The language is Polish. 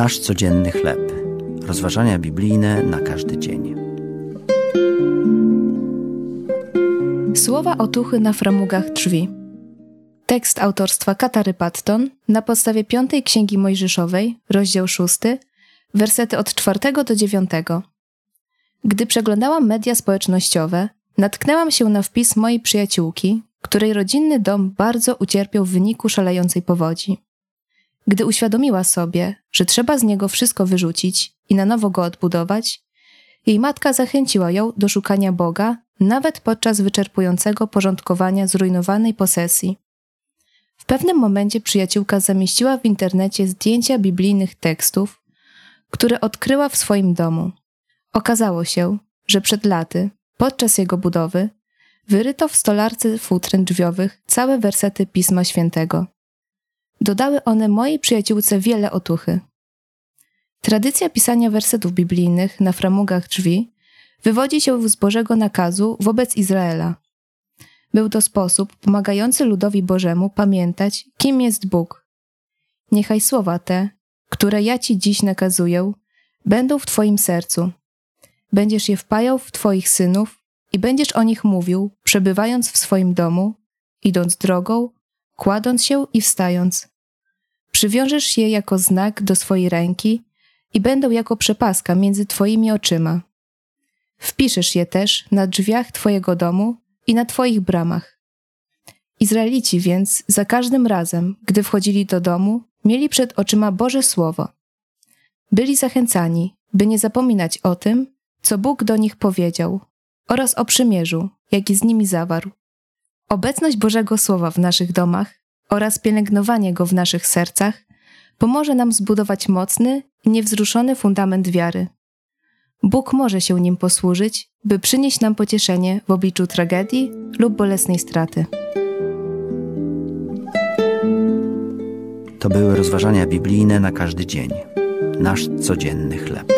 Nasz codzienny chleb. Rozważania biblijne na każdy dzień. Słowa otuchy na framugach drzwi. Tekst autorstwa Katary Patton na podstawie piątej Księgi Mojżeszowej, rozdział szósty, wersety od czwartego do dziewiątego. Gdy przeglądałam media społecznościowe, natknęłam się na wpis mojej przyjaciółki, której rodzinny dom bardzo ucierpiał w wyniku szalejącej powodzi. Gdy uświadomiła sobie, że trzeba z niego wszystko wyrzucić i na nowo go odbudować, jej matka zachęciła ją do szukania Boga nawet podczas wyczerpującego porządkowania zrujnowanej posesji. W pewnym momencie przyjaciółka zamieściła w internecie zdjęcia biblijnych tekstów, które odkryła w swoim domu. Okazało się, że przed laty, podczas jego budowy, wyryto w stolarce futryn drzwiowych całe wersety Pisma Świętego. Dodały one mojej przyjaciółce wiele otuchy. Tradycja pisania wersetów biblijnych na framugach drzwi wywodzi się z Bożego nakazu wobec Izraela. Był to sposób pomagający ludowi Bożemu pamiętać, kim jest Bóg. Niechaj słowa te, które ja Ci dziś nakazuję, będą w Twoim sercu. Będziesz je wpajał w Twoich synów i będziesz o nich mówił, przebywając w swoim domu, idąc drogą, kładąc się i wstając. Przywiążesz je jako znak do swojej ręki i będą jako przepaska między Twoimi oczyma. Wpiszesz je też na drzwiach Twojego domu i na Twoich bramach. Izraelici więc za każdym razem, gdy wchodzili do domu, mieli przed oczyma Boże Słowo. Byli zachęcani, by nie zapominać o tym, co Bóg do nich powiedział, oraz o przymierzu, jaki z nimi zawarł. Obecność Bożego Słowa w naszych domach oraz pielęgnowanie go w naszych sercach pomoże nam zbudować mocny i niewzruszony fundament wiary. Bóg może się nim posłużyć, by przynieść nam pocieszenie w obliczu tragedii lub bolesnej straty. To były rozważania biblijne na każdy dzień. Nasz codzienny chleb.